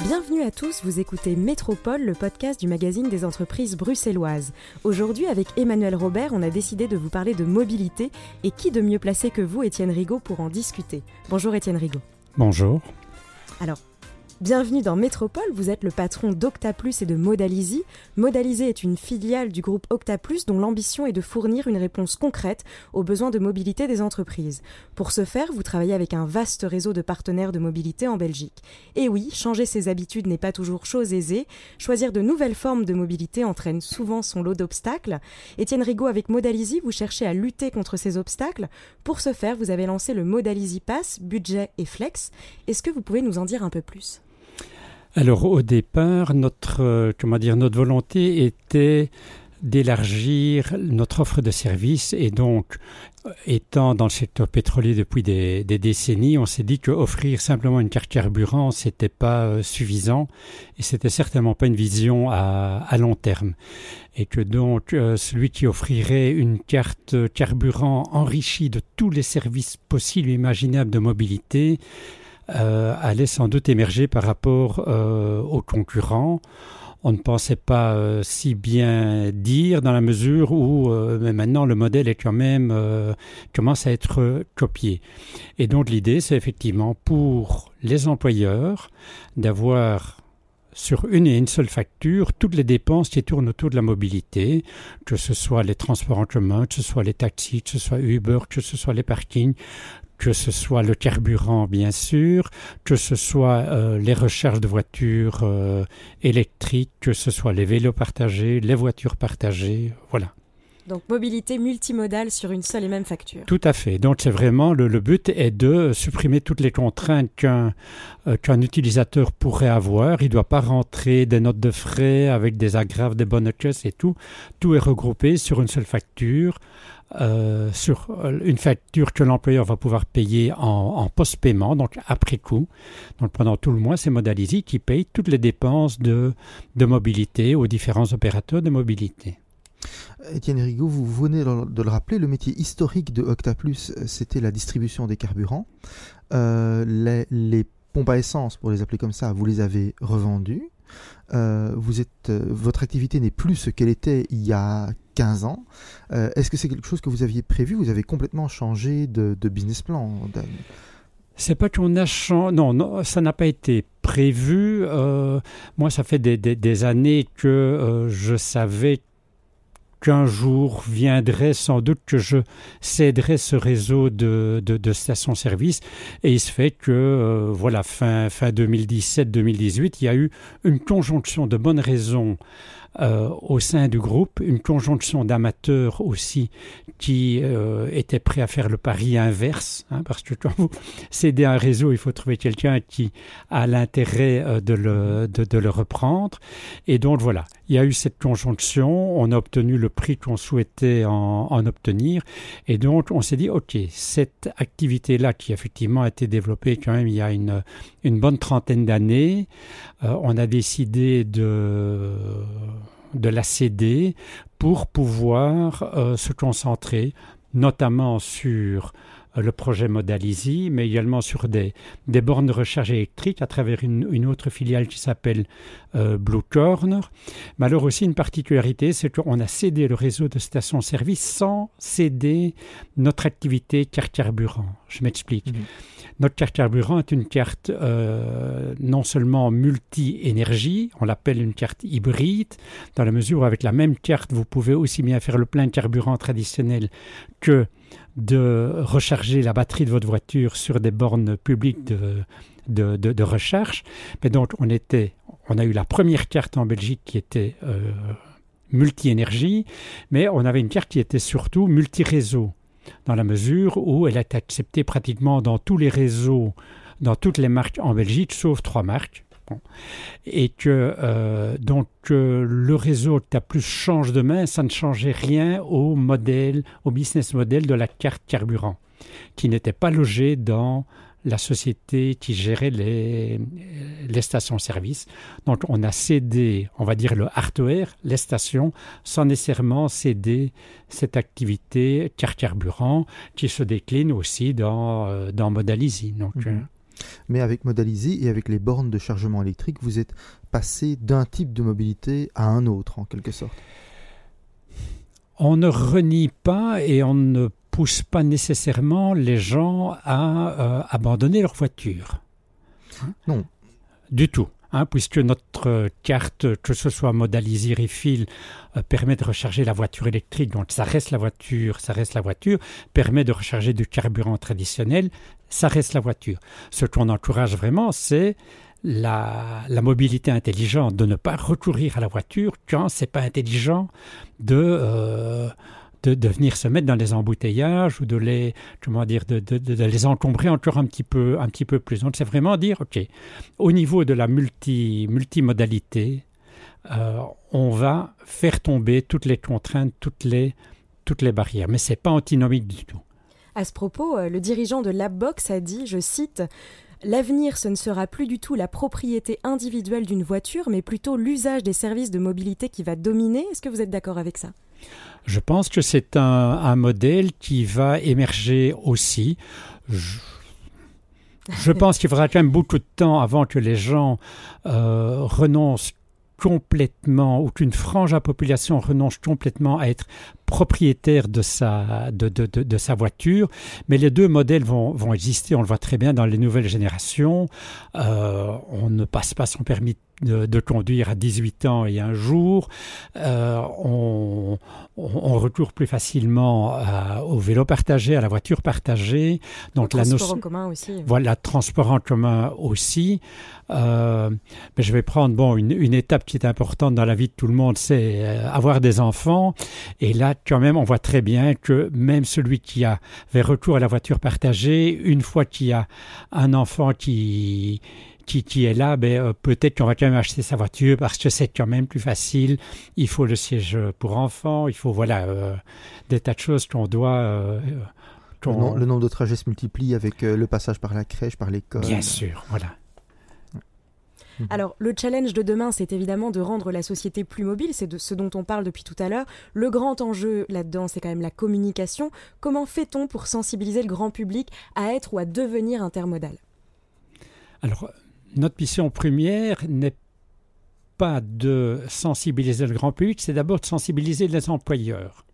Bienvenue à tous, vous écoutez Métropole, le podcast du magazine des entreprises bruxelloises. Aujourd'hui, avec Emmanuel Robert, on a décidé de vous parler de mobilité et qui de mieux placé que vous, Étienne Rigaud, pour en discuter. Bonjour Étienne Rigaud. Bonjour. Alors, Bienvenue dans Métropole, vous êtes le patron d'Octaplus et de Modalizy. Modalizy est une filiale du groupe Octaplus dont l'ambition est de fournir une réponse concrète aux besoins de mobilité des entreprises. Pour ce faire, vous travaillez avec un vaste réseau de partenaires de mobilité en Belgique. Et oui, changer ses habitudes n'est pas toujours chose aisée. Choisir de nouvelles formes de mobilité entraîne souvent son lot d'obstacles. Étienne Rigaud, avec Modalizy, vous cherchez à lutter contre ces obstacles. Pour ce faire, vous avez lancé le Modalizy Pass, budget et flex. Est-ce que vous pouvez nous en dire un peu plus? Alors au départ, notre, euh, comment dire, notre volonté était d'élargir notre offre de services et donc étant dans le secteur pétrolier depuis des, décennies, on s'est dit que offrir simplement une carte carburant c'était pas euh, suffisant et c'était certainement pas une vision à, long terme. Et que donc euh, celui qui offrirait une carte carburant enrichie de tous les services possibles et imaginables de mobilité euh, allait sans doute émerger par rapport euh, aux concurrents. On ne pensait pas euh, si bien dire dans la mesure où mais maintenant le modèle est quand même commence à être copié. Et donc l'idée c'est effectivement pour les employeurs d'avoir sur une et une seule facture toutes les dépenses qui tournent autour de la mobilité, que ce soit les transports en commun, que ce soit les taxis, que ce soit Uber, que ce soit les parkings, que ce soit le carburant bien sûr, que ce soit euh, les recherches de voitures euh, électriques, que ce soit les vélos partagés, les voitures partagées, voilà. Donc mobilité multimodale sur une seule et même facture. Tout à fait. Donc c'est vraiment le, but est de supprimer toutes les contraintes qu'un euh, qu'un utilisateur pourrait avoir. Il ne doit pas rentrer des notes de frais avec des agraves, des bonnes et tout. Tout est regroupé sur une seule facture. Euh, sur euh, une facture que l'employeur va pouvoir payer en, post-paiement, donc après coup. Donc pendant tout le mois, c'est Modalizy qui paye toutes les dépenses de, mobilité aux différents opérateurs de mobilité. Étienne Rigaud, vous venez de le rappeler, le métier historique de Octaplus, c'était la distribution des carburants. Euh, les, pompes à essence, pour les appeler comme ça, vous les avez revendues. Euh, euh, votre activité n'est plus ce qu'elle était il y a 15 ans. Euh, est-ce que c'est quelque chose que vous aviez prévu? Vous avez complètement changé de, business plan c'est pas qu'on a changé. Non, non, ça n'a pas été prévu. moi, ça fait des, années que je savais qu'un jour viendrait sans doute que je céderai ce réseau de, de, stations-service. Et il se fait que, euh, voilà, fin, fin 2017-2018, il y a eu une conjonction de bonnes raisons euh, au sein du groupe, une conjonction d'amateurs aussi qui euh, étaient prêts à faire le pari inverse, hein, parce que quand vous cédez un réseau, il faut trouver quelqu'un qui a l'intérêt euh, de, le, de, le reprendre. Et donc voilà, il y a eu cette conjonction, on a obtenu le prix qu'on souhaitait en, en, obtenir, et donc on s'est dit, ok, cette activité-là qui effectivement a été développée quand même il y a une, une bonne trentaine d'années, on a décidé de de la céder pour pouvoir euh, se concentrer notamment sur le projet Modalizy, mais également sur des, des bornes de recharge électrique à travers une, autre filiale qui s'appelle euh, Blue Corner. Mais alors aussi une particularité, c'est qu'on a cédé le réseau de stations-service sans céder notre activité carte carburant. Je m'explique. Mhm. Notre carte carburant est une carte euh, non seulement multi-énergie, on l'appelle une carte hybride, dans la mesure où avec la même carte, vous pouvez aussi bien faire le plein de carburant traditionnel que de recharger la batterie de votre voiture sur des bornes publiques de, de, de, recharge. Mais donc, on, était, on a eu la première carte en Belgique qui était euh, multi-énergie, mais on avait une carte qui était surtout multi-réseau, dans la mesure où elle est acceptée pratiquement dans tous les réseaux, dans toutes les marques en Belgique, sauf trois marques. Et que euh, donc le réseau plus change de main, ça ne changeait rien au modèle, au business model de la carte carburant, qui n'était pas logé dans la société qui gérait les, les stations-service. Donc on a cédé, on va dire le hardware, les stations, sans nécessairement céder cette activité carte carburant qui se décline aussi dans, euh, dans Modalizy. Donc, mhm. Mais avec Modalisé et avec les bornes de chargement électrique, vous êtes passé d'un type de mobilité à un autre, en quelque sorte. On ne renie pas et on ne pousse pas nécessairement les gens à euh, abandonner leur voiture. Non. Du tout. Hein, puisque notre carte, que ce soit modalisée refill, euh, permet de recharger la voiture électrique, donc ça reste la voiture, ça reste la voiture, permet de recharger du carburant traditionnel, ça reste la voiture. Ce qu'on encourage vraiment, c'est la, mobilité intelligente, de ne pas recourir à la voiture quand c'est pas intelligent de, euh, de, venir se mettre dans les embouteillages ou de les, comment dire, de, de, les encombrer encore un petit peu, un petit peu plus. Donc c'est vraiment dire, ok, au niveau de la multi, multimodalité, euh, on va faire tomber toutes les contraintes, toutes les, toutes les barrières. Mais c'est pas antinomique du tout. À ce propos, euh, le dirigeant de Labbox a dit, je cite, L'avenir, ce ne sera plus du tout la propriété individuelle d'une voiture, mais plutôt l'usage des services de mobilité qui va dominer. Est-ce que vous êtes d'accord avec ça? Je pense que c'est un, modèle qui va émerger aussi. Je, pense qu'il faudra quand même beaucoup de temps avant que les gens euh, renoncent complètement ou qu'une frange la population renonce complètement à être propriétaire de sa, de, de, de, sa voiture, mais les deux modèles vont, vont, exister, on le voit très bien dans les nouvelles générations. Euh, on ne passe pas son permis de, conduire à 18 ans et un jour. Euh, on, on, recourt plus facilement au vélo partagé, à la voiture partagée. Donc la transport en commun aussi. Voilà, transport en commun aussi. Euh, mais je vais prendre bon une, une, étape qui est importante dans la vie de tout le monde, c'est euh, avoir des enfants. Et là, quand même, on voit très bien que même celui qui a fait recours à la voiture partagée, une fois qu'il y a un enfant qui qui, est là, ben, euh, peut-être qu'on va quand même acheter sa voiture parce que c'est quand même plus facile. Il faut le siège pour enfants, il faut voilà euh, des tas de choses qu'on doit. Euh, le, nombre de trajets se multiplie avec le passage par la crèche, par l'école. Bien sûr, voilà. Alors, le challenge de demain, c'est évidemment de rendre la société plus mobile, c'est de ce dont on parle depuis tout à l'heure. Le grand enjeu là-dedans, c'est quand même la communication. Comment fait-on pour sensibiliser le grand public à être ou à devenir intermodal? Alors, notre mission première n'est pas de sensibiliser le grand public, c'est d'abord de sensibiliser les employeurs.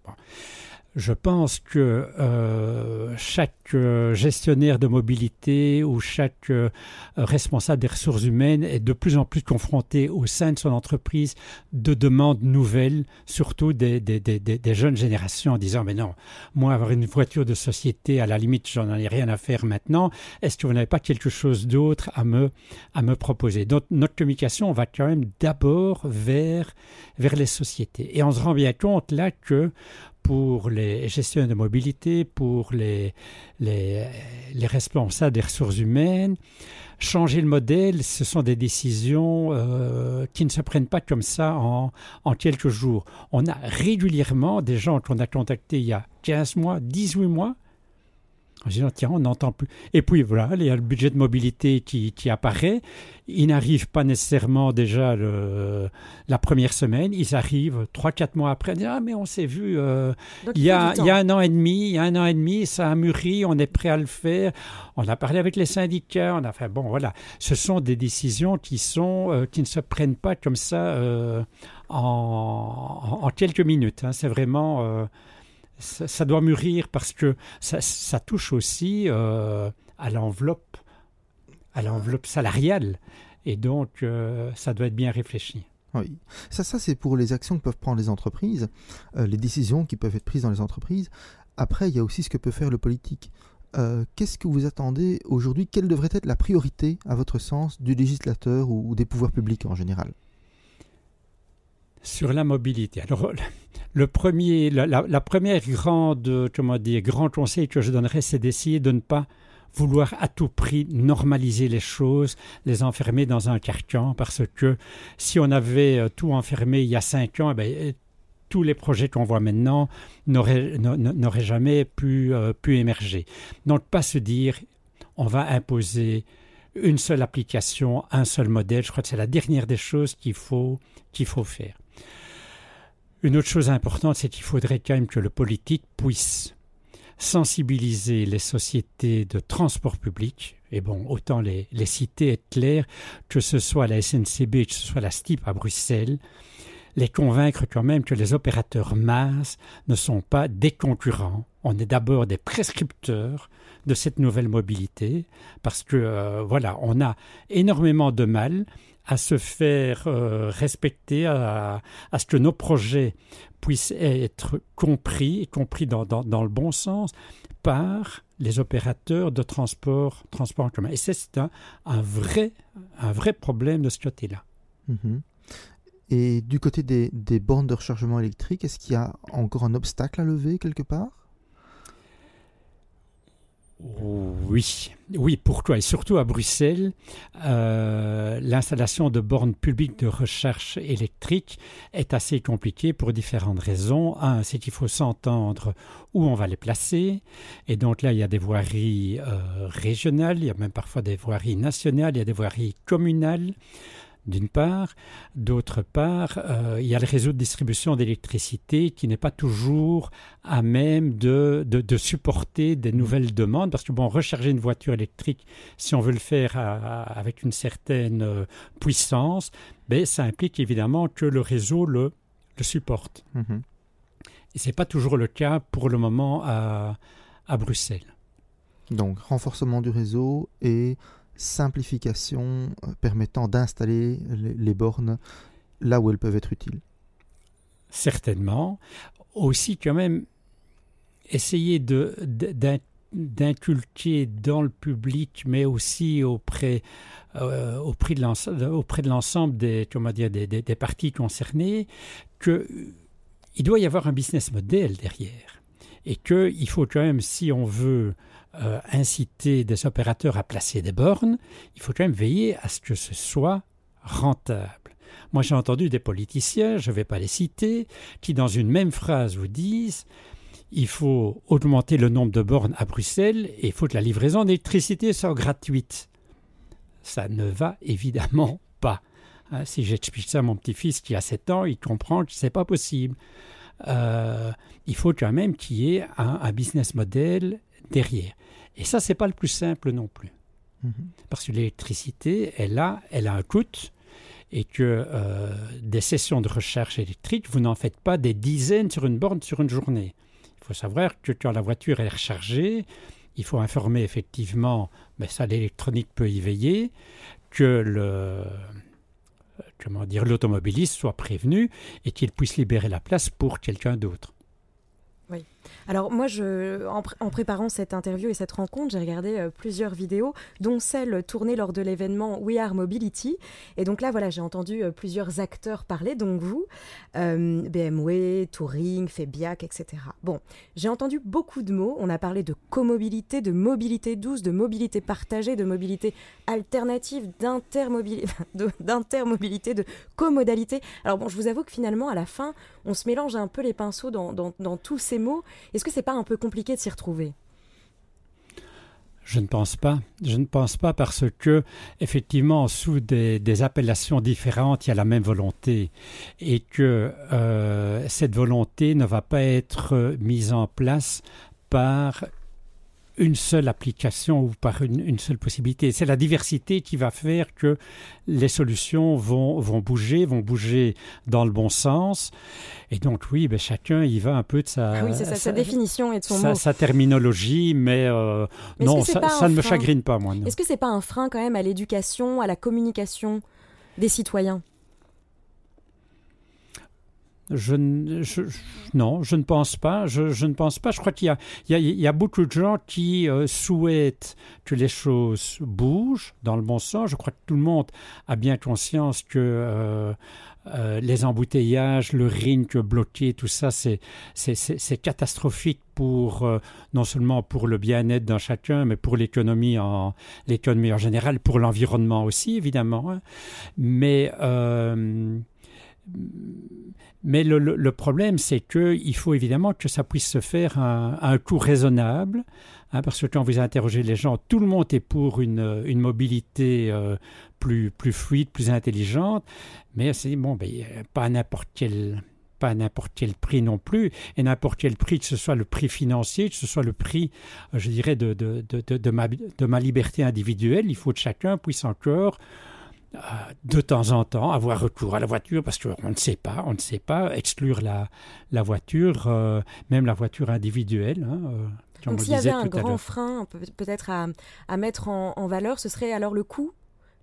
Je pense que euh, chaque euh, gestionnaire de mobilité ou chaque euh, responsable des ressources humaines est de plus en plus confronté au sein de son entreprise de demandes nouvelles, surtout des, des, des, des jeunes générations, en disant mais non, moi avoir une voiture de société, à la limite, j'en ai rien à faire maintenant. Est-ce que vous n'avez pas quelque chose d'autre à me à me proposer? Donc notre communication va quand même d'abord vers vers les sociétés, et on se rend bien compte là que pour les gestionnaires de mobilité, pour les, les, responsables des ressources humaines. Changer le modèle, ce sont des décisions euh, qui ne se prennent pas comme ça en, en quelques jours. On a régulièrement des gens qu'on a contactés il y a 15 mois, 18 mois, disant, tiens, on n'entend plus. Et puis voilà, il y a le budget de mobilité qui, qui apparaît. Il n'arrive pas nécessairement déjà le, la première semaine, ils arrivent trois, quatre mois après. Ah, mais on s'est vu euh, il, y a, il y a un an et demi, il y a un an et demi, ça a mûri, on est prêt à le faire. On a parlé avec les syndicats, on a fait, bon, voilà. Ce sont des décisions qui, sont, euh, qui ne se prennent pas comme ça euh, en, en, quelques minutes. Hein. C'est vraiment ça, doit mûrir parce que ça, touche aussi euh, à l'enveloppe, à l'enveloppe salariale, et donc euh, ça doit être bien réfléchi. Oui, ça, ça c'est pour les actions que peuvent prendre les entreprises, euh, les décisions qui peuvent être prises dans les entreprises. Après, il y a aussi ce que peut faire le politique. Qu'est-ce que vous attendez aujourd'hui? Quelle devrait être la priorité, à votre sens, du législateur ou des pouvoirs publics en général? Sur la mobilité. Alors, le premier, la, première grande, comment dire, grand conseil que je donnerais, c'est d'essayer de ne pas vouloir à tout prix normaliser les choses, les enfermer dans un carcan, parce que si on avait euh, tout enfermé il y a cinq ans, eh ben, euh, tous les projets qu'on voit maintenant n'auraient jamais pu, euh, pu émerger. Donc, pas se dire, on va imposer une seule application, un seul modèle. Je crois que c'est la dernière des choses qu'il faut, qu'il faut faire. Une autre chose importante, c'est qu'il faudrait quand même que le politique puisse sensibiliser les sociétés de transport public et bon, autant les, citer, être clair, que ce soit la SNCB, que ce soit la STIP à Bruxelles, les convaincre quand même que les opérateurs masse ne sont pas des concurrents. On est d'abord des prescripteurs de cette nouvelle mobilité, parce que euh, voilà, on a énormément de mal à se faire euh, respecter, à, ce que nos projets puissent être compris, compris dans, dans, le bon sens, par les opérateurs de transport, transport en commun. Et c'est un, un, vrai, un vrai problème de ce côté-là. Mhm. Et du côté des, des bornes de rechargement électrique, est-ce qu'il y a encore un obstacle à lever quelque part? Oui, oui, pourquoi Et surtout à Bruxelles, euh, l'installation de bornes publiques de recherche électrique est assez compliquée pour différentes raisons. Un, c'est qu'il faut s'entendre où on va les placer. Et donc là, il y a des voiries euh, régionales, il y a même parfois des voiries nationales, il y a des voiries communales d'une part. D'autre part, euh, il y a le réseau de distribution d'électricité qui n'est pas toujours à même de, de, supporter des nouvelles demandes, parce que bon, recharger une voiture électrique, si on veut le faire avec une certaine euh, puissance, ben, ça implique évidemment que le réseau le, le supporte. Mm-hmm. Et ce n'est pas toujours le cas pour le moment à, à Bruxelles. Donc, renforcement du réseau et simplification euh, permettant d'installer les, bornes là où elles peuvent être utiles. Certainement. Aussi quand même essayer de, d'inculquer dans le public, mais aussi auprès, euh, auprès de l'ensemble des, dire, des, des, parties concernées, qu'il doit y avoir un business model derrière. Et qu'il faut quand même, si on veut euh, inciter des opérateurs à placer des bornes, il faut quand même veiller à ce que ce soit rentable. Moi, j'ai entendu des politiciens, je ne vais pas les citer, qui dans une même phrase vous disent il faut augmenter le nombre de bornes à Bruxelles et il faut que la livraison d'électricité soit gratuite. Ça ne va évidemment pas. Hein, si j'explique ça à mon petit-fils qui a 7 ans, il comprend que ce n'est pas possible. Euh, il faut quand même qu'il y ait un business model derrière. Et ça, c'est pas le plus simple non plus. Mhm. Parce que l'électricité, elle a, elle a un coût et que euh, des sessions de recherche électrique, vous n'en faites pas des dizaines sur une borne sur une journée. Il faut savoir que quand la voiture est rechargée, il faut informer effectivement, mais ça l'électronique peut y veiller, que le comment dire l'automobiliste soit prévenu et qu'il puisse libérer la place pour quelqu'un d'autre. Oui. Alors moi, en, préparant cette interview et cette rencontre, j'ai regardé euh, plusieurs vidéos, dont celle tournée lors de l'événement We Are Mobility. Et donc là, voilà, j'ai entendu euh, plusieurs acteurs parler, donc vous, euh, BMW, Touring, Febiac, etc. Bon, j'ai entendu beaucoup de mots. On a parlé de comobilité, de mobilité douce, de mobilité partagée, de mobilité alternative, d'intermobilité, de, comodalité. Alors bon, je vous avoue que finalement, à la fin, on se mélange un peu les pinceaux dans tous ces mots. Est-ce que c'est pas un peu compliqué de s'y retrouver? Je ne pense pas. Je ne pense pas parce que, effectivement, sous des, appellations différentes, il y a la même volonté. Et que euh, cette volonté ne va pas être mise en place par une seule application ou par une, seule possibilité. C'est la diversité qui va faire que les solutions vont, vont bouger, vont bouger dans le bon sens. Et donc oui, ben, chacun y va un peu de sa, ah oui, sa, sa, définition et de son sa, mot. sa terminologie, mais, euh, non, ça, ça ne me chagrine pas, moi. Est-ce que c'est pas un frein quand même à l'éducation, à la communication des citoyens? Non, je ne pense pas. Je, ne pense pas. Je crois qu'il y, a, beaucoup de gens qui euh, souhaitent que les choses bougent dans le bon sens. Je crois que tout le monde a bien conscience que euh, euh, les embouteillages, le ring bloqué, tout ça, c'est catastrophique pour non seulement pour le bien-être d'un chacun, mais pour l'économie en l'économie en général, pour l'environnement aussi évidemment. Hein. Mais mais le, problème, c'est qu'il faut évidemment que ça puisse se faire à, un coût raisonnable, hein, parce que quand vous interrogez les gens, tout le monde est pour une, mobilité euh, plus, plus fluide, plus intelligente, mais c'est bon, ben, pas n'importe quel pas à n'importe quel prix non plus, et n'importe quel prix, que ce soit le prix financier, que ce soit le prix, euh, je dirais, de, ma, ma liberté individuelle, il faut que chacun puisse encore de temps en temps avoir recours à la voiture parce qu'on ne sait pas, on ne sait pas exclure la, la voiture, euh, même la voiture individuelle. Hein, euh, Donc on s'il y avait un à grand frein peut- peut-être à, à mettre en, en valeur, ce serait alors le coût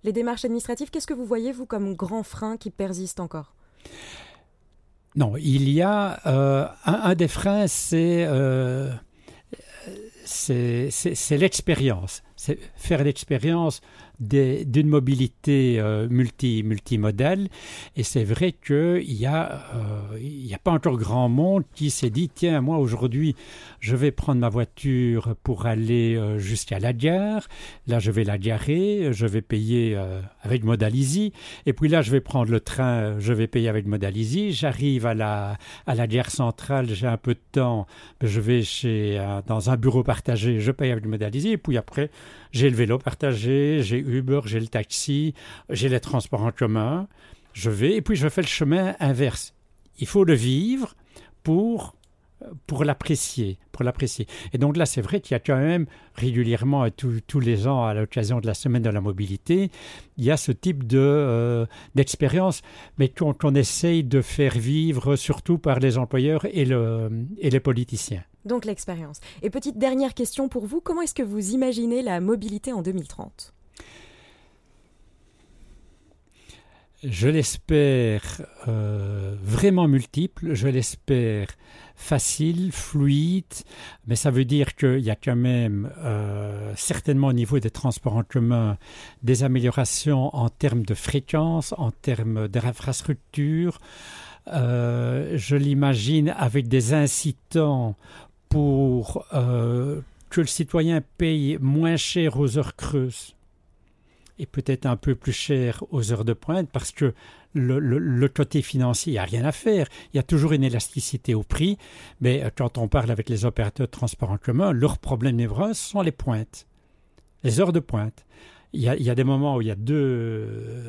Les démarches administratives, qu'est-ce que vous voyez, vous, comme grand frein qui persiste encore? Non, il y a euh, un, un des freins, c'est l'expérience. C'est faire l'expérience d'une mobilité euh, multi, multimodale. Et c'est vrai qu'il n'y a, euh, y a pas encore grand monde qui s'est dit tiens, moi aujourd'hui, je vais prendre ma voiture pour aller euh, jusqu'à la gare. Là, je vais la garer, je vais payer euh, avec Modalizy. Et puis là, je vais prendre le train, je vais payer avec Modalizy. J'arrive à la, à la gare centrale, j'ai un peu de temps, je vais chez, euh, dans un bureau partagé, je paye avec Modalizy. Et puis après, j'ai le vélo partagé, j'ai Uber, j'ai le taxi, j'ai les transports en commun. Je vais, et puis je fais le chemin inverse. Il faut le vivre pour pour l'apprécier, pour l'apprécier. Et donc là, c'est vrai qu'il y a quand même régulièrement, et tous- les ans, à l'occasion de la semaine de la mobilité, il y a ce type de euh, d'expérience, mais qu'on qu'on essaye de faire vivre surtout par les employeurs et, le, et les politiciens. Donc l'expérience. Et petite dernière question pour vous, comment est-ce que vous imaginez la mobilité en 2030 Je l'espère euh, vraiment multiple, je l'espère facile, fluide, mais ça veut dire qu'il y a quand même euh, certainement au niveau des transports en commun des améliorations en termes de fréquence, en termes d'infrastructure. Euh, je l'imagine avec des incitants pour euh, que le citoyen paye moins cher aux heures creuses et peut-être un peu plus cher aux heures de pointe parce que le, côté financier, il n'y a rien à faire. Il y a toujours une élasticité au prix, mais euh, quand on parle avec les opérateurs de transport en commun, leur problème ce sont les pointes, les heures de pointe. Il y a, des moments où il y a deux,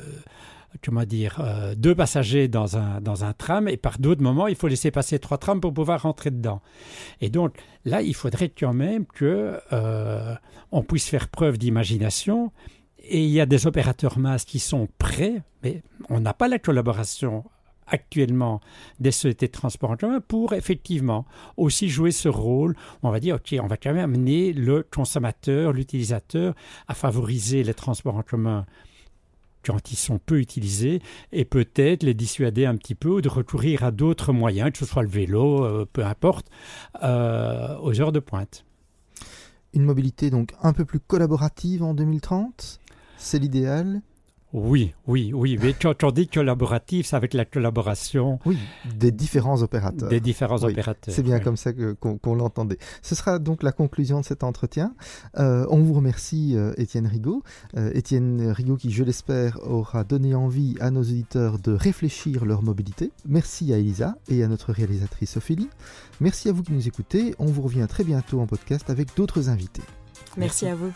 comment dire, euh, deux passagers dans un, dans un tram, et par d'autres moments, il faut laisser passer trois trams pour pouvoir rentrer dedans. Et donc, là, il faudrait quand même que euh, on puisse faire preuve d'imagination et il y a des opérateurs masses qui sont prêts, mais on n'a pas la collaboration actuellement des sociétés de transport en commun pour effectivement aussi jouer ce rôle. On va dire, OK, on va quand même amener le consommateur, l'utilisateur à favoriser les transports en commun quand ils sont peu utilisés et peut-être les dissuader un petit peu ou de recourir à d'autres moyens, que ce soit le vélo, euh, peu importe, euh, aux heures de pointe. Une mobilité donc un peu plus collaborative en 2030 C'est l'idéal Oui, oui, oui. Mais quand on dit collaboratif, c'est avec la collaboration Oui, des différents opérateurs. des différents Oui, opérateurs. C'est bien oui. comme ça que- qu'on l'entendait. Ce sera donc la conclusion de cet entretien. Euh, on vous remercie, euh, Étienne Rigaud. Euh, Étienne Rigaud qui, je l'espère, aura donné envie à nos auditeurs de réfléchir leur mobilité. Merci à Elisa et à notre réalisatrice Ophélie. Merci à vous qui nous écoutez. On vous revient très bientôt en podcast avec d'autres invités. Merci Merci. à vous.